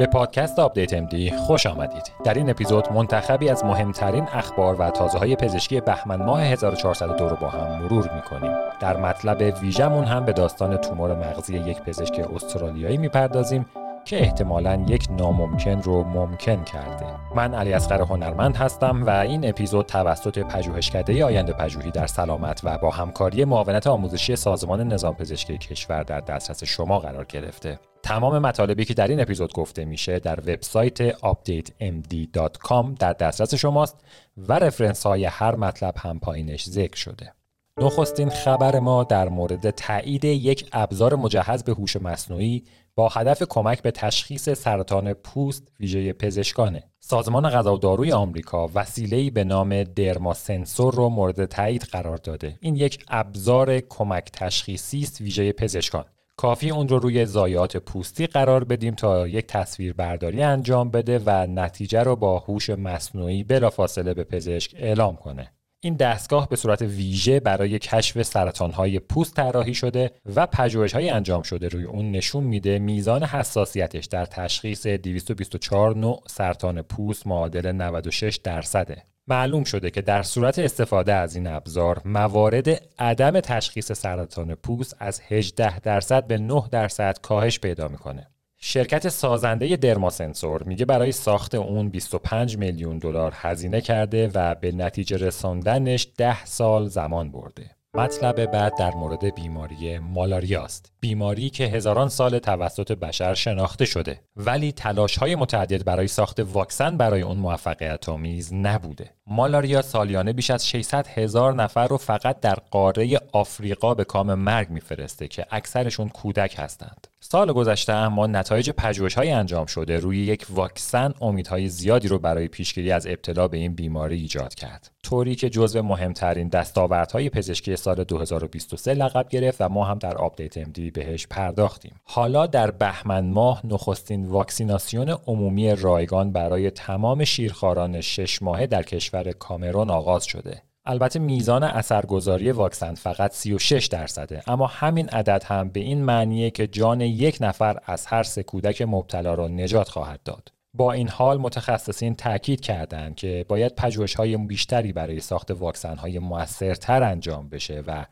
به پادکست Update MD خوش آمدید. در این اپیزود منتخبی از مهمترین اخبار و تازه های پزشکی بهمن ماه 1402 رو با هم مرور می‌کنیم. در مطلب ویژمون هم به داستان تومور مغزی یک پزشک استرالیایی می‌پردازیم که احتمالا یک ناممکن رو ممکن کرده من علی اصغر هنرمند هستم و این اپیزود توسط پژوهشکده آینده پژوهی در سلامت و با همکاری معاونت آموزشی سازمان نظام پزشکی کشور در دسترس شما قرار گرفته تمام مطالبی که در این اپیزود گفته میشه در وبسایت updatemd.com در دسترس شماست و رفرنس های هر مطلب هم پایینش ذکر شده نخستین خبر ما در مورد تایید یک ابزار مجهز به هوش مصنوعی با هدف کمک به تشخیص سرطان پوست ویژه پزشکانه. سازمان غذا و داروی آمریکا وسیله‌ای به نام درما سنسور رو مورد تایید قرار داده. این یک ابزار کمک تشخیصی است ویژه پزشکان. کافی اون رو روی زایات پوستی قرار بدیم تا یک تصویر برداری انجام بده و نتیجه رو با هوش مصنوعی بلافاصله به پزشک اعلام کنه. این دستگاه به صورت ویژه برای کشف سرطانهای پوست طراحی شده و پژوهش‌های انجام شده روی اون نشون میده میزان حساسیتش در تشخیص 224 نوع سرطان پوست معادل 96 درصده. معلوم شده که در صورت استفاده از این ابزار موارد عدم تشخیص سرطان پوست از 18 درصد به 9 درصد کاهش پیدا می‌کنه. شرکت سازنده درماسنسور میگه برای ساخت اون 25 میلیون دلار هزینه کرده و به نتیجه رساندنش 10 سال زمان برده. مطلب بعد در مورد بیماری مالاریا است. بیماری که هزاران سال توسط بشر شناخته شده ولی تلاش های متعدد برای ساخت واکسن برای اون موفقیت آمیز نبوده. مالاریا سالیانه بیش از 600 هزار نفر رو فقط در قاره آفریقا به کام مرگ میفرسته که اکثرشون کودک هستند. سال گذشته اما نتایج های انجام شده روی یک واکسن امیدهای زیادی رو برای پیشگیری از ابتلا به این بیماری ایجاد کرد. طوری که جزو مهمترین دستاوردهای پزشکی سال 2023 لقب گرفت و ما هم در Update MD بهش پرداختیم. حالا در بهمن ماه نخستین واکسیناسیون عمومی رایگان برای تمام شیرخواران شش ماهه در کشور کامرون آغاز شده. البته میزان اثرگذاری واکسن فقط 36 درصده اما همین عدد هم به این معنیه که جان یک نفر از هر سه کودک مبتلا را نجات خواهد داد. با این حال متخصصین تاکید کردند که باید های بیشتری برای ساخت واکسن های موثرتر انجام بشه و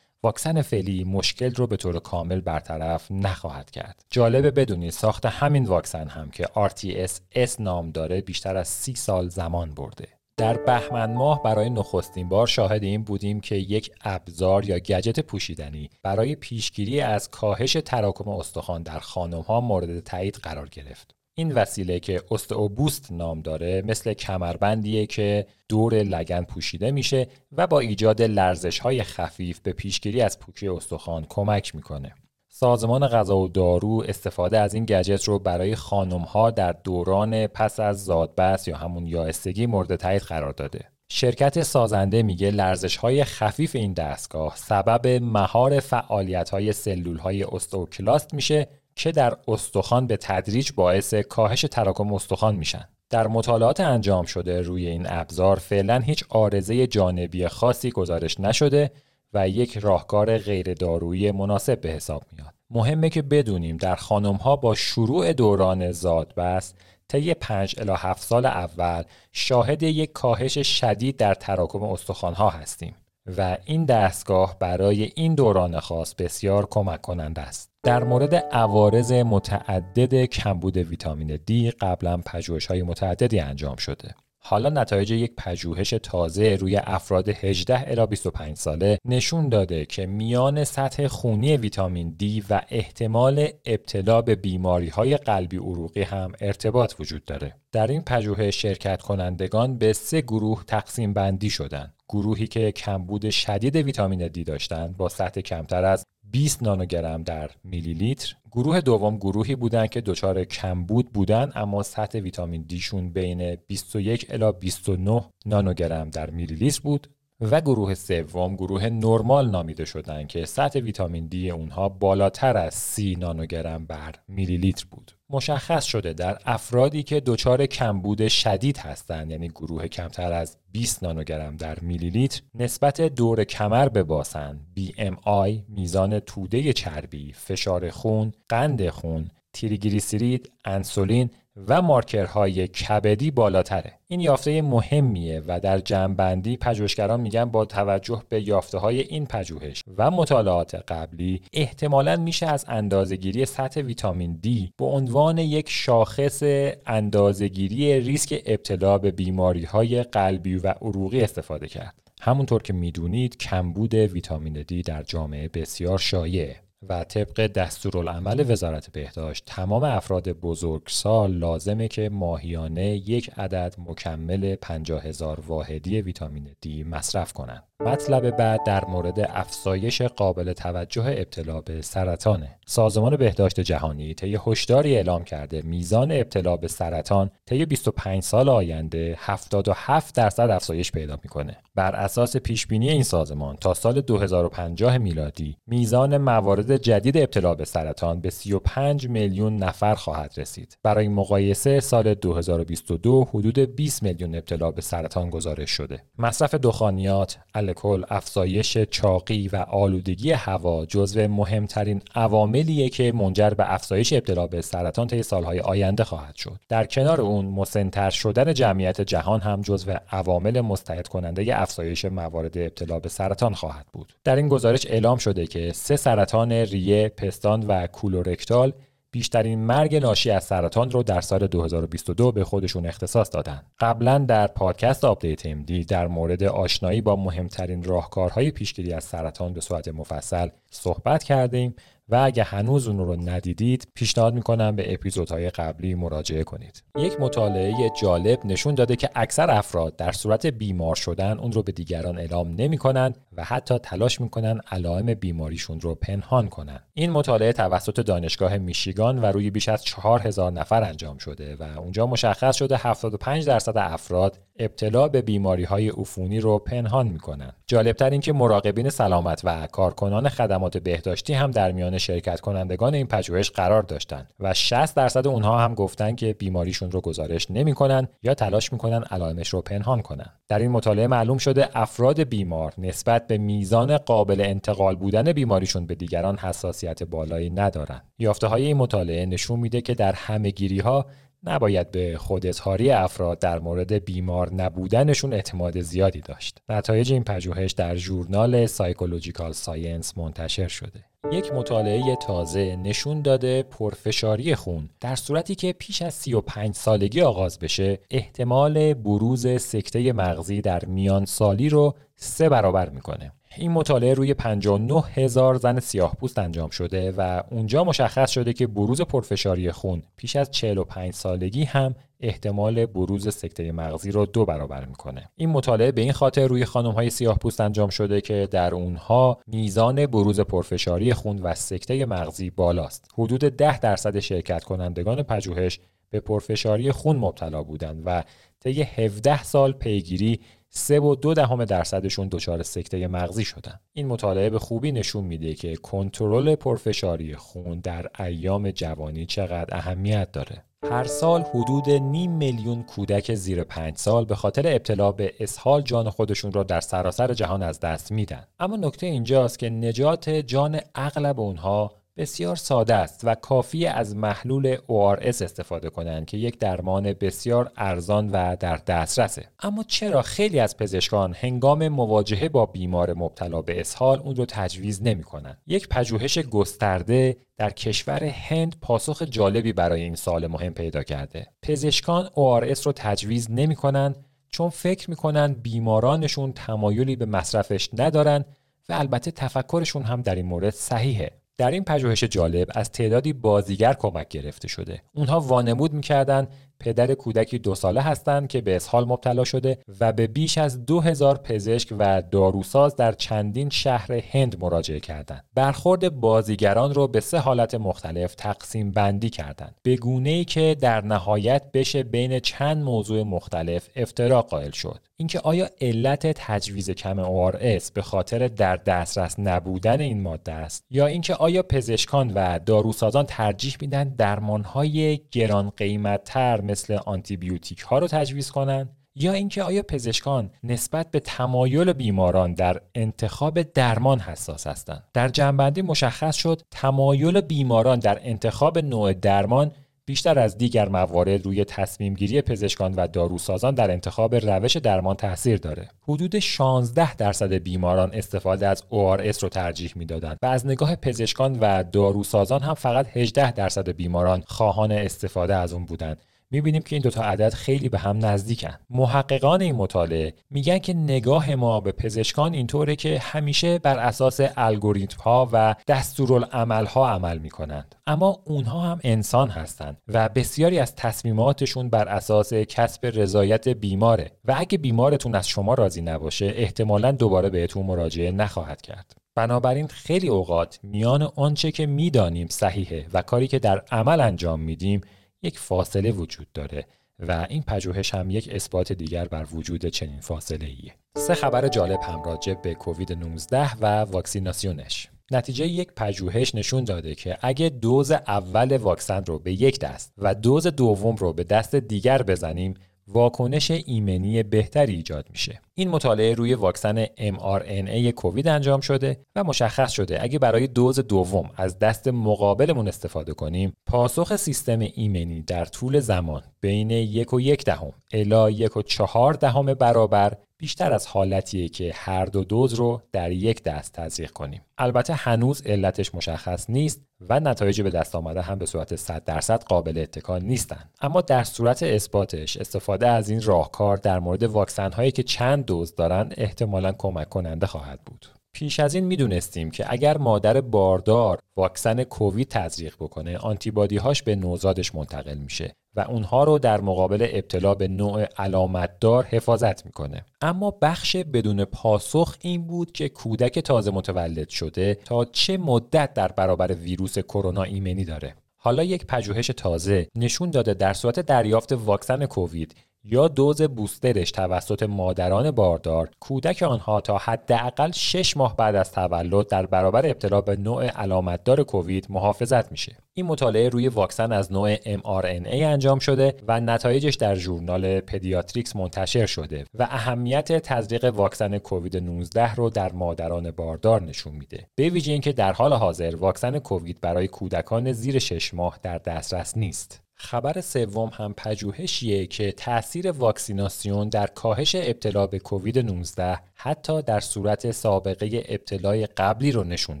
واکسن فعلی مشکل رو به طور کامل برطرف نخواهد کرد. جالبه بدونید ساخت همین واکسن هم که RTS نام داره بیشتر از سی سال زمان برده. در بهمن ماه برای نخستین بار شاهد این بودیم که یک ابزار یا گجت پوشیدنی برای پیشگیری از کاهش تراکم استخوان در خانم ها مورد تایید قرار گرفت. این وسیله که استئوبوست نام داره مثل کمربندیه که دور لگن پوشیده میشه و با ایجاد لرزش های خفیف به پیشگیری از پوکی استخوان کمک می‌کنه. سازمان غذا و دارو استفاده از این گجت رو برای خانم ها در دوران پس از زادبس یا همون یائسگی مورد تایید قرار داده. شرکت سازنده میگه لرزش های خفیف این دستگاه سبب مهار فعالیت های سلول های استوکلاست میشه که در استخوان به تدریج باعث کاهش تراکم استخوان میشن. در مطالعات انجام شده روی این ابزار فعلا هیچ آرزه جانبی خاصی گزارش نشده و یک راهکار غیر دارویی مناسب به حساب میاد. مهمه که بدونیم در خانم ها با شروع دوران زادبست طی 5 الی 7 سال اول شاهد یک کاهش شدید در تراکم استخوان ها هستیم و این دستگاه برای این دوران خاص بسیار کمک کننده است. در مورد عوارض متعدد کمبود ویتامین D قبلا پژوهش های متعددی انجام شده. حالا نتایج یک پژوهش تازه روی افراد 18 الی 25 ساله نشون داده که میان سطح خونی ویتامین D و احتمال ابتلا به بیماری های قلبی عروقی هم ارتباط وجود داره. در این پژوهش شرکت کنندگان به سه گروه تقسیم بندی شدند. گروهی که کمبود شدید ویتامین D داشتند با سطح کمتر از 20 نانوگرم در میلی لیتر گروه دوم گروهی بودند که دچار کمبود بودند اما سطح ویتامین دیشون بین 21 الی 29 نانوگرم در میلی لیتر بود و گروه سوم گروه نرمال نامیده شدند که سطح ویتامین دی اونها بالاتر از 30 نانوگرم بر میلی لیتر بود. مشخص شده در افرادی که دچار کمبود شدید هستند یعنی گروه کمتر از 20 نانوگرم در میلی لیتر نسبت دور کمر به باسن BMI میزان توده چربی فشار خون قند خون تریگلیسیرید انسولین و مارکرهای کبدی بالاتره. این یافته مهمیه و در جنبندی پژوهشگران میگن با توجه به یافته های این پژوهش و مطالعات قبلی احتمالا میشه از اندازهگیری سطح ویتامین D به عنوان یک شاخص اندازهگیری ریسک ابتلا به بیماری های قلبی و عروقی استفاده کرد. همونطور که می‌دونید کمبود ویتامین D در جامعه بسیار شایعه و طبق دستورالعمل وزارت بهداشت تمام افراد بزرگسال لازمه که ماهیانه یک عدد مکمل 50 هزار واحدی ویتامین D مصرف کنند. مطلب بعد در مورد افزایش قابل توجه ابتلا به سرطانه. سازمان بهداشت جهانی طی هشداری اعلام کرده میزان ابتلا به سرطان طی 25 سال آینده 77 درصد افزایش پیدا می‌کنه. بر اساس پیش بینی این سازمان تا سال 2050 میلادی میزان موارد جدید ابتلا به سرطان به 35 میلیون نفر خواهد رسید. برای مقایسه سال 2022 حدود 20 میلیون ابتلا به سرطان گزارش شده. مصرف دخانیات، الکل، افزایش چاقی و آلودگی هوا جزو مهمترین عواملیه که منجر به افزایش ابتلا به سرطان طی سالهای آینده خواهد شد. در کنار اون مسنتر شدن جمعیت جهان هم جزو عوامل مستعد کننده افزایش موارد ابتلا به سرطان خواهد بود. در این گزارش اعلام شده که سه سرطان ریه، پستان و کولورکتال بیشترین مرگ ناشی از سرطان رو در سال 2022 به خودشون اختصاص دادن. قبلا در پادکست Update MD در مورد آشنایی با مهمترین راهکارهای پیشگیری از سرطان به صورت مفصل صحبت کردیم و اگه هنوز اون رو ندیدید پیشنهاد می‌کنم به اپیزودهای قبلی مراجعه کنید. یک مطالعه جالب نشون داده که اکثر افراد در صورت بیمار شدن اون رو به دیگران اعلام نمی‌کنن و حتی تلاش می‌کنن علائم بیماریشون رو پنهان کنن. این مطالعه توسط دانشگاه میشیگان و روی بیش از 4000 نفر انجام شده و اونجا مشخص شده 75 درصد افراد ابتلا به بیماری های عفونی رو پنهان می‌کنن. جالبتر این که مراقبین سلامت و کارکنان خدمات بهداشتی هم در میان شرکت کنندگان این پژوهش قرار داشتند و 60 درصد اونها هم گفتن که بیماریشون رو گزارش نمی‌کنن یا تلاش می‌کنن علائمش رو پنهان کنن. در این مطالعه معلوم شده افراد بیمار نسبت به میزان قابل انتقال بودن بیماریشون به دیگران حساسیت بالایی ندارن. یافته های این مطالعه نشون میده که در همهگیری ها نباید به خود اظهاری افراد در مورد بیمار نبودنشون اعتماد زیادی داشت. نتایج این پژوهش در ژورنال Psychological Science منتشر شده. یک مطالعه تازه نشون داده پرفشاری خون در صورتی که پیش از 35 سالگی آغاز بشه احتمال بروز سکته مغزی در میان سالی رو سه برابر می‌کنه. این مطالعه روی 59 هزار زن سیاه پوست انجام شده و اونجا مشخص شده که بروز پرفشاری خون پیش از 45 سالگی هم احتمال بروز سکته مغزی رو دو برابر می‌کنه. این مطالعه به این خاطر روی خانم های سیاه پوست انجام شده که در اونها میزان بروز پرفشاری خون و سکته مغزی بالاست. حدود 10 درصد شرکت کنندگان پژوهش به پرفشاری خون مبتلا بودند و طی 17 سال پیگیری سه و دو دهم درصدشون دچار سکته مغزی شدن. این مطالعه به خوبی نشون میده که کنترل پرفشاری خون در ایام جوانی چقدر اهمیت داره. هر سال حدود نیم میلیون کودک زیر پنج سال به خاطر ابتلا به اسهال جان خودشون را در سراسر جهان از دست میدن. اما نکته اینجاست که نجات جان اغلب اونها بسیار ساده است و کافی از محلول ORS استفاده کنند که یک درمان بسیار ارزان و در دسترسه. اما چرا خیلی از پزشکان هنگام مواجهه با بیمار مبتلا به اسهال اون رو تجویز نمی کنند؟ یک پژوهش گسترده در کشور هند پاسخ جالبی برای این سال مهم پیدا کرده. پزشکان ORS رو تجویز نمی کنند چون فکر می‌کنن بیمارانشون تمایلی به مصرفش ندارن و البته تفکرشون هم در این مورد صحیحه. در این پژوهش جالب از تعدادی بازیگر کمک گرفته شده. اونها وانمود می‌کردند پدر کودکی دو ساله هستند که به اسهال مبتلا شده و به بیش از دو هزار پزشک و داروساز در چندین شهر هند مراجعه کردند. برخورد بازیگران رو به سه حالت مختلف تقسیم بندی کردند. به گونه ای که در نهایت بشه بین چند موضوع مختلف افتراق قائل شد. اینکه آیا علت تجویز کم ORS به خاطر در دسترس نبودن این ماده است یا اینکه آیا پزشکان و داروسازان ترجیح میدن درمانهای گران قیمتتر مثل آنتیبیوتیک ها رو تجویز کنند یا اینکه آیا پزشکان نسبت به تمایل بیماران در انتخاب درمان حساس هستند در جنبندی مشخص شد تمایل بیماران در انتخاب نوع درمان بیشتر از دیگر موارد روی تصمیم گیری پزشکان و داروسازان در انتخاب روش درمان تاثیر داره. حدود 16 درصد بیماران استفاده از ORS رو ترجیح می‌دادند و از نگاه پزشکان و داروسازان هم فقط 18 درصد بیماران خواهان استفاده از اون بودند می‌بینیم که این دوتا عدد خیلی به هم نزدیکن. محققان این مطالعه میگن که نگاه ما به پزشکان اینطوره که همیشه بر اساس الگوریتم ها و دستورالعمل ها عمل می‌کنند. اما اونها هم انسان هستند و بسیاری از تصمیماتشون بر اساس کسب رضایت بیماره. و اگه بیمارتون از شما راضی نباشه احتمالا دوباره بهتون مراجعه نخواهد کرد. بنابراین خیلی اوقات میان آنچه که می‌دانیم صحیحه و کاری که در عمل انجام میدیم یک فاصله وجود داره و این پژوهش هم یک اثبات دیگر بر وجود چنین فاصله ایه. سه خبر جالب هم راجع به کووید 19 و واکسیناسیونش. نتیجه یک پژوهش نشون داده که اگه دوز اول واکسن رو به یک دست و دوز دوم رو به دست دیگر بزنیم واکنش ایمنی بهتری ایجاد میشه. این مطالعه روی واکسن mRNA کووید انجام شده و مشخص شده اگه برای دوز دوم از دست مقابلمون استفاده کنیم پاسخ سیستم ایمنی در طول زمان بین یک و یک دهم الا یک و چهار دهم برابر بیشتر از حالتیه که هر دو دوز رو در یک دست تزریق کنیم. البته هنوز علتش مشخص نیست و نتایج به دست آمده هم به صورت 100 درصد قابل اتکا نیستند. اما در صورت اثباتش استفاده از این راهکار در مورد واکسن هایی که چند دوز دارن احتمالا کمک کننده خواهد بود. پیش از این می‌دونستیم که اگر مادر باردار واکسن کووید تزریق بکنه آنتیبادی هاش به نوزادش منتقل میشه و اونها رو در مقابل ابتلا به نوع علامتدار حفاظت می‌کنه. اما بخش بدون پاسخ این بود که کودک تازه متولد شده تا چه مدت در برابر ویروس کرونا ایمنی داره. حالا یک پژوهش تازه نشون داده در صورت دریافت واکسن کووید یا دوز booster ش توسط مادران باردار کودک آنها تا حداقل 6 ماه بعد از تولد در برابر ابتلا به نوع علامتدار کووید محافظت میشه. این مطالعه روی واکسن از نوع mRNA انجام شده و نتایجش در ژورنال Pediatrics منتشر شده و اهمیت تزریق واکسن کووید 19 رو در مادران باردار نشون میده. به ویژه اینکه در حال حاضر واکسن کووید برای کودکان زیر 6 ماه در دسترس نیست. خبر سوم هم پژوهشیه که تاثیر واکسیناسیون در کاهش ابتلا به کووید 19 حتی در صورت سابقه ابتلای قبلی رو نشون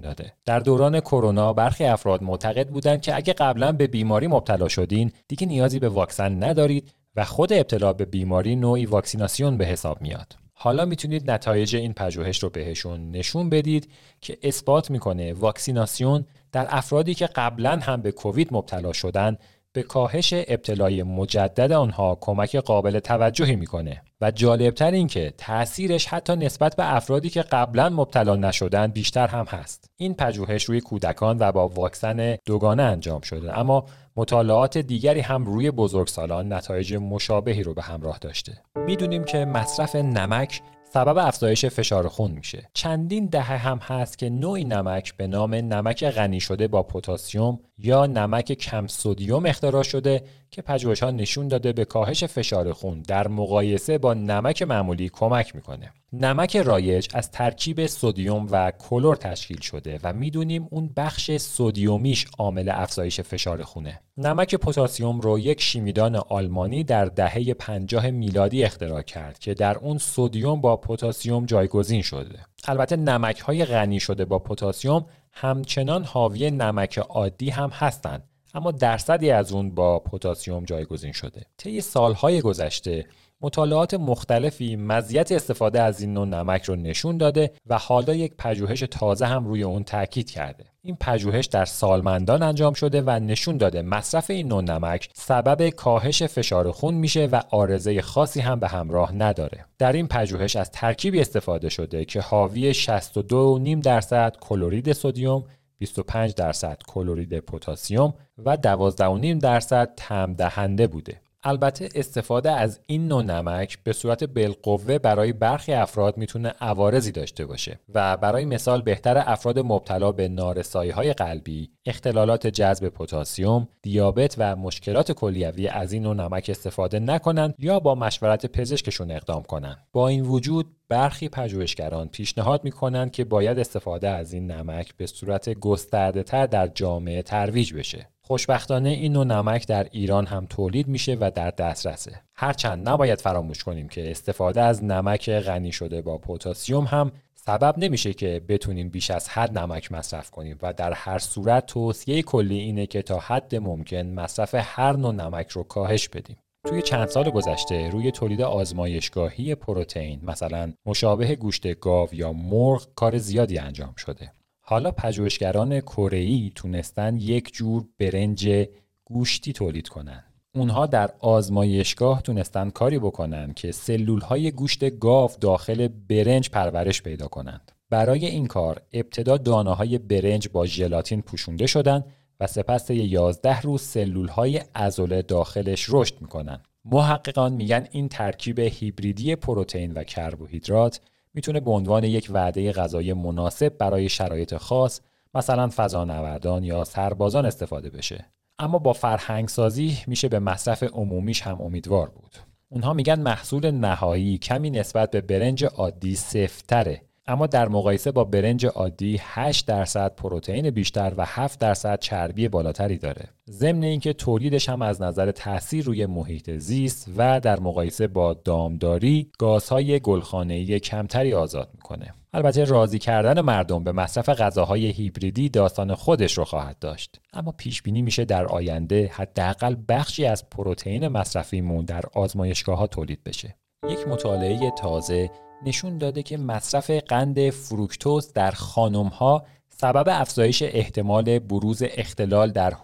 داده. در دوران کرونا برخی افراد معتقد بودند که اگه قبلا به بیماری مبتلا شدین دیگه نیازی به واکسن ندارید و خود ابتلا به بیماری نوعی واکسیناسیون به حساب میاد. حالا می‌تونید نتایج این پژوهش رو بهشون نشون بدید که اثبات می‌کنه واکسیناسیون در افرادی که قبلا هم به کووید مبتلا شدن به کاهش ابتلای مجدد آنها کمک قابل توجهی می‌کنه. و جالبتر این که تاثیرش حتی نسبت به افرادی که قبلا مبتلا نشدن بیشتر هم هست. این پژوهش روی کودکان و با واکسن دوگانه انجام شده. اما مطالعات دیگری هم روی بزرگسالان نتایج مشابهی رو به همراه داشته. می‌دونیم که مصرف نمک سبب افزایش فشار خون میشه. چندین دهه هم هست که نوعی نمک به نام نمک غنی شده با پتاسیم یا نمک کم سدیم اختراع شده که پژوهش ها نشون داده به کاهش فشار خون در مقایسه با نمک معمولی کمک می‌کنه. نمک رایج از ترکیب سدیم و کلور تشکیل شده و می‌دونیم اون بخش سدیومیش عامل افزایش فشار خونه. نمک پتاسیم رو یک شیمیدان آلمانی در دهه 50 میلادی اختراع کرد که در اون سدیم با پتاسیم جایگزین شده. البته نمک های غنی شده با پتاسیم همچنان حاوی نمک عادی هم هستند اما درصدی از اون با پتاسیم جایگزین شده. طی سالهای گذشته مطالعات مختلفی مزیت استفاده از این نوع نمک رو نشون داده و حالا یک پژوهش تازه هم روی اون تاکید کرده. این پژوهش در سالمندان انجام شده و نشون داده مصرف این نوع نمک سبب کاهش فشار خون میشه و آرزه خاصی هم به همراه نداره. در این پژوهش از ترکیبی استفاده شده که حاوی 62.5 درصد کلورید سدیم 25 درصد کلورید پتاسیم و 12.5 درصد تم دهنده بوده. البته استفاده از این نوع نمک به صورت بالقوه برای برخی افراد می‌تونه عوارضی داشته باشه و برای مثال بهتر افراد مبتلا به نارسایی های قلبی، اختلالات جذب پتاسیم، دیابت و مشکلات کلیوی از این نوع نمک استفاده نکنند یا با مشورت پزشکشون اقدام کنند. با این وجود برخی پژوهشگران پیشنهاد می‌کنند که باید استفاده از این نمک به صورت گسترده تر در جامعه ترویج بشه. خوشبختانه این نوع نمک در ایران هم تولید میشه و در دسترسه. هرچند نباید فراموش کنیم که استفاده از نمک غنی شده با پتاسیم هم سبب نمیشه که بتونیم بیش از حد نمک مصرف کنیم و در هر صورت توصیه کلی اینه که تا حد ممکن مصرف هر نوع نمک رو کاهش بدیم. توی چند سال گذشته روی تولید آزمایشگاهی پروتئین مثلا مشابه گوشت گاو یا مرغ کار زیادی انجام شده. حالا پژوهشگران کره‌ای تونستن یک جور برنج گوشتی تولید کنن. اونها در آزمایشگاه تونستن کاری بکنن که سلول های گوشت گاو داخل برنج پرورش پیدا کنند. برای این کار ابتدا دانه های برنج با ژلاتین پوشونده شدن و سپس 11 روز سلول های ازوله داخلش رشد می‌کنن. محققان میگن این ترکیب هیبریدی پروتئین و کربوهیدرات می‌تونه به عنوان یک وعده غذایی مناسب برای شرایط خاص مثلا فضانوردان یا سربازان استفاده بشه. اما با فرهنگ سازی میشه به مصرف عمومیش هم امیدوار بود. اونها میگن محصول نهایی کمی نسبت به برنج عادی سفتره اما در مقایسه با برنج عادی 8 درصد پروتئین بیشتر و 7 درصد چربی بالاتری داره. ضمن اینکه تولیدش هم از نظر تاثیر روی محیط زیست و در مقایسه با دامداری گازهای گلخانه‌ای کمتری آزاد می‌کنه. البته راضی کردن مردم به مصرف غذاهای هیبریدی داستان خودش رو خواهد داشت اما پیش بینی میشه در آینده حداقل بخشی از پروتئین مصرفیمون در آزمایشگاه ها تولید بشه یک مطالعه تازه نشون داده که مصرف قند فروکتوز در خانم ها سبب افزایش احتمال بروز اختلال در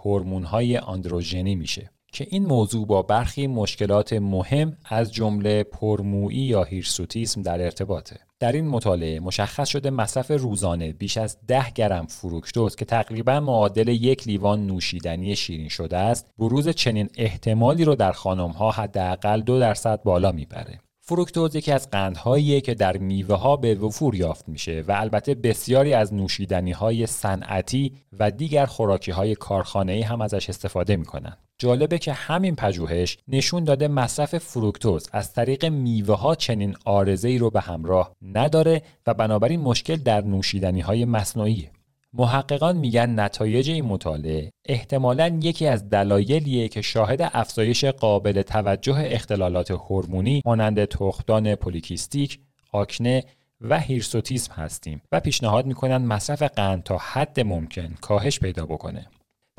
های آندروژنی میشه که این موضوع با برخی مشکلات مهم از جمله پرمویی یا هیرسوتیسم در ارتباطه. در این مطالعه مشخص شده مصرف روزانه بیش از 10 گرم فروکتوز که تقریبا معادل یک لیوان نوشیدنی شیرین شده است بروز چنین احتمالی رو در خانم ها حداقل دو درصد بالا می‌بره فروکتوز یکی از قندهاییه که در میوه ها به وفور یافت میشه و البته بسیاری از نوشیدنی های صنعتی و دیگر خوراکی های کارخانه هم ازش استفاده می‌کنن. جالبه که همین پژوهش نشون داده مصرف فروکتوز از طریق میوه ها چنین آرزه ای رو به همراه نداره و بنابراین مشکل در نوشیدنی های مصنوعیه. محققان میگن نتایج این مطالعه احتمالا یکی از دلایلیه که شاهد افزایش قابل توجه اختلالات هورمونی مانند تخمدان پولیکیستیک، آکنه و هیرسوتیسم هستیم و پیشنهاد می‌کنن مصرف قند تا حد ممکن کاهش پیدا بکنه.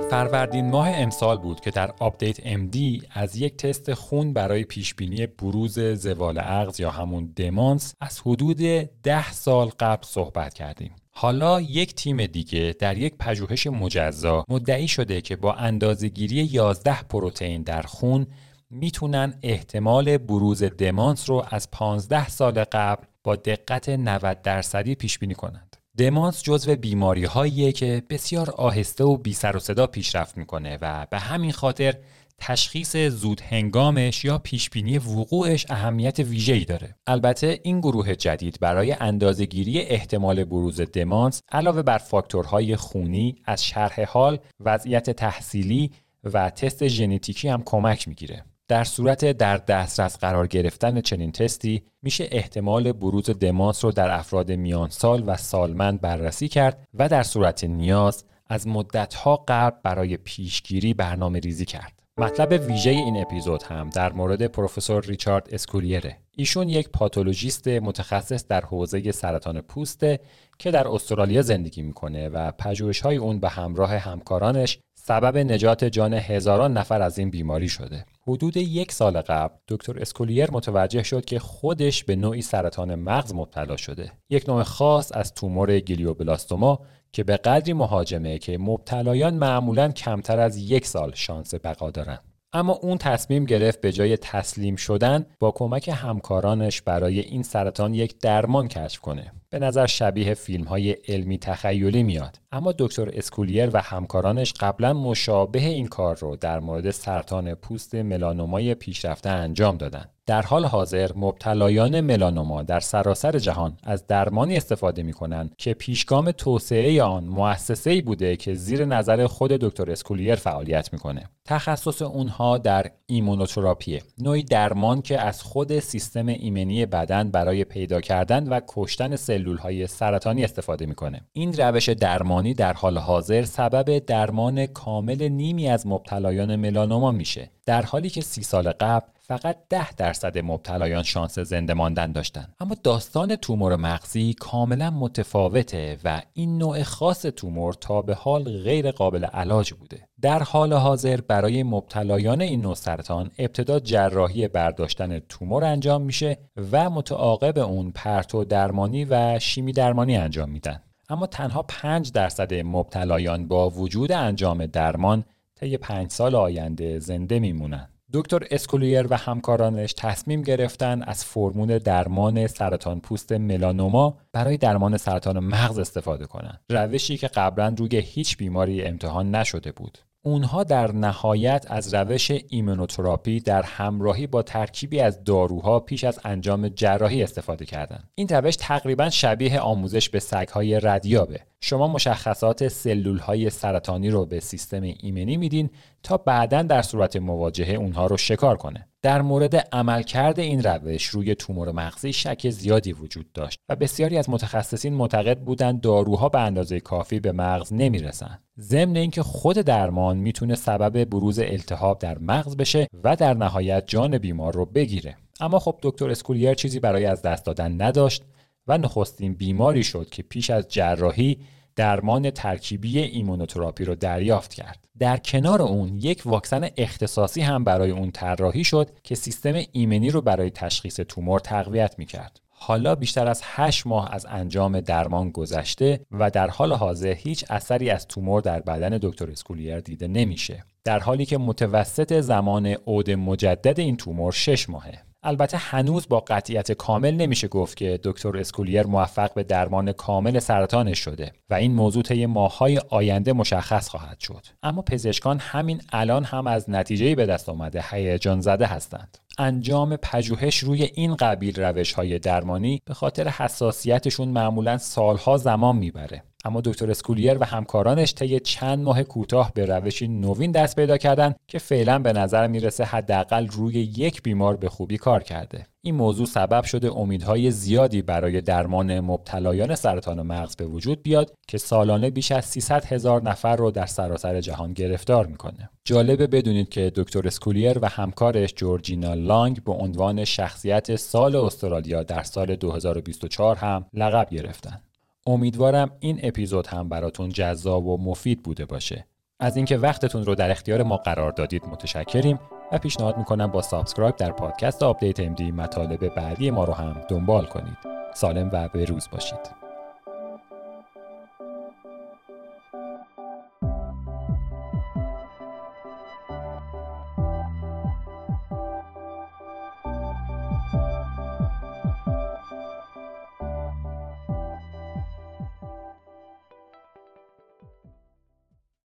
فروردین ماه امسال بود که در Update MD از یک تست خون برای پیشبینی بروز زوال عقل یا همون دمانس از حدود ده سال قبل صحبت کردیم. حالا یک تیم دیگه در یک پژوهش مجزا مدعی شده که با اندازهگیری 11 پروتئین در خون می‌تونن احتمال بروز دمانس رو از 15 سال قبل با دقت 90 درصدی پیش بینی کنند. دمانس جزو بیماری هاییه که بسیار آهسته و بی سر و صدا پیشرفت می‌کنه و به همین خاطر تشخیص زود هنگامش یا پیشبینی وقوعش اهمیت ویژه‌ای داره. البته این گروه جدید برای اندازهگیری احتمال بروز دمانس علاوه بر فاکتورهای خونی از شرح حال، وضعیت تحصیلی و تست ژنتیکی هم کمک می‌گیره. در صورت در دسترس قرار گرفتن چنین تستی میشه احتمال بروز دمانس رو در افراد میان سال و سالمند بررسی کرد و در صورت نیاز از مدتها قبل برای پیشگیری برنامه ریزی کرد. مطلب ویژه این اپیزود هم در مورد پروفسور ریچارد اسکولیره. ایشون یک پاتولوژیست متخصص در حوزه سرطان پوسته که در استرالیا زندگی می‌کنه و پژوهش های اون به همراه همکارانش سبب نجات جان هزاران نفر از این بیماری شده. حدود یک سال قبل دکتر اسکولیر متوجه شد که خودش به نوعی سرطان مغز مبتلا شده. یک نوع خاص از تومور گلیوبلاستوما که به قدری مهاجمه که مبتلایان معمولا کمتر از یک سال شانس بقا دارن. اما اون تصمیم گرفت به جای تسلیم شدن با کمک همکارانش برای این سرطان یک درمان کشف کنه. به نظر شبیه فیلم های علمی تخیلی میاد اما دکتر اسکولیر و همکارانش قبلا مشابه این کار رو در مورد سرطان پوست ملانومای پیشرفته انجام دادن در حال حاضر مبتلایان ملانوما در سراسر جهان از درمانی استفاده می کنند که پیشگام توسعه آن مؤسسه ای بوده که زیر نظر خود دکتر اسکولیر فعالیت می‌کنه. تخصص اونها در ایمونوتراپیه نوعی درمان که از خود سیستم ایمنی بدن برای پیدا کردن و کشتن سلول سلول های سرطانی استفاده می‌کنه. این روش درمانی در حال حاضر سبب درمان کامل نیمی از مبتلایان ملانوما میشه. در حالی که سی سال قبل فقط ده درصد مبتلایان شانس زنده ماندن داشتن. اما داستان تومور مغزی کاملا متفاوته و این نوع خاص تومور تا به حال غیر قابل علاج بوده. در حال حاضر برای مبتلایان این نوع سرطان ابتدا جراحی برداشتن تومور انجام میشه و متعاقب اون پرتو درمانی و شیمی درمانی انجام میدن. اما تنها 5 درصد مبتلایان با وجود انجام درمان طی 5 سال آینده زنده میمونن. دکتر اسکولیر و همکارانش تصمیم گرفتن از فرمون درمان سرطان پوست ملانوما برای درمان سرطان مغز استفاده کنند. روشی که قبلا روی هیچ بیماری امتحان نشده بود. اونها در نهایت از روش ایمونوتراپی در همراهی با ترکیبی از داروها پیش از انجام جراحی استفاده کردند. این روش تقریبا شبیه آموزش به سگهای ردیابه. شما مشخصات سلول های سرطانی رو به سیستم ایمنی میدین تا بعدا در صورت مواجهه اونها رو شکار کنه. در مورد عملکرد این روش روی تومور مغزی شک زیادی وجود داشت و بسیاری از متخصصین معتقد بودند داروها به اندازه کافی به مغز نمی‌رسند. ضمن اینکه خود درمان می‌تونه سبب بروز التهاب در مغز بشه و در نهایت جان بیمار رو بگیره. اما خب دکتر اسکولیر چیزی برای از دست دادن نداشت و نخستین بیماری شد که پیش از جراحی درمان ترکیبی ایمونوتراپی رو دریافت کرد. در کنار اون یک واکسن اختصاصی هم برای اون طراحی شد که سیستم ایمنی رو برای تشخیص تومور تقویت می کرد. حالا بیشتر از 8 ماه از انجام درمان گذشته و در حال حاضر هیچ اثری از تومور در بدن دکتر اسکولیر دیده نمیشه. در حالی که متوسط زمان عود مجدد این تومور 6 ماهه. البته هنوز با قطعیت کامل نمیشه گفت که دکتر اسکولیر موفق به درمان کامل سرطانش شده و این موضوع طی ماههای آینده مشخص خواهد شد. اما پزشکان همین الان هم از نتیجه به دست آمده هیجان زده هستند. انجام پژوهش روی این قبیل روش های درمانی به خاطر حساسیتشون معمولا سالها زمان می‌بره. اما دکتر اسکولیر و همکارانش طی چند ماه کوتاه به روشی نوین دست پیدا کردن که فعلا به نظر می‌رسه حداقل روی یک بیمار به خوبی کار کرده این موضوع سبب شده امیدهای زیادی برای درمان مبتلایان سرطان مغز به وجود بیاد که سالانه بیش از 300 هزار نفر رو در سراسر جهان گرفتار می‌کنه. جالبه بدونید که دکتر اسکولیر و همکارش جورجینا لانگ به عنوان شخصیت سال استرالیا در سال 2024 هم لقب گرفتن. امیدوارم این اپیزود هم براتون جذاب و مفید بوده باشه. از اینکه وقتتون رو در اختیار ما قرار دادید متشکریم و پیشنهاد می‌کنم با subscribe در پادکست Update MD مطالب بعدی ما رو هم دنبال کنید. سالم و به روز باشید.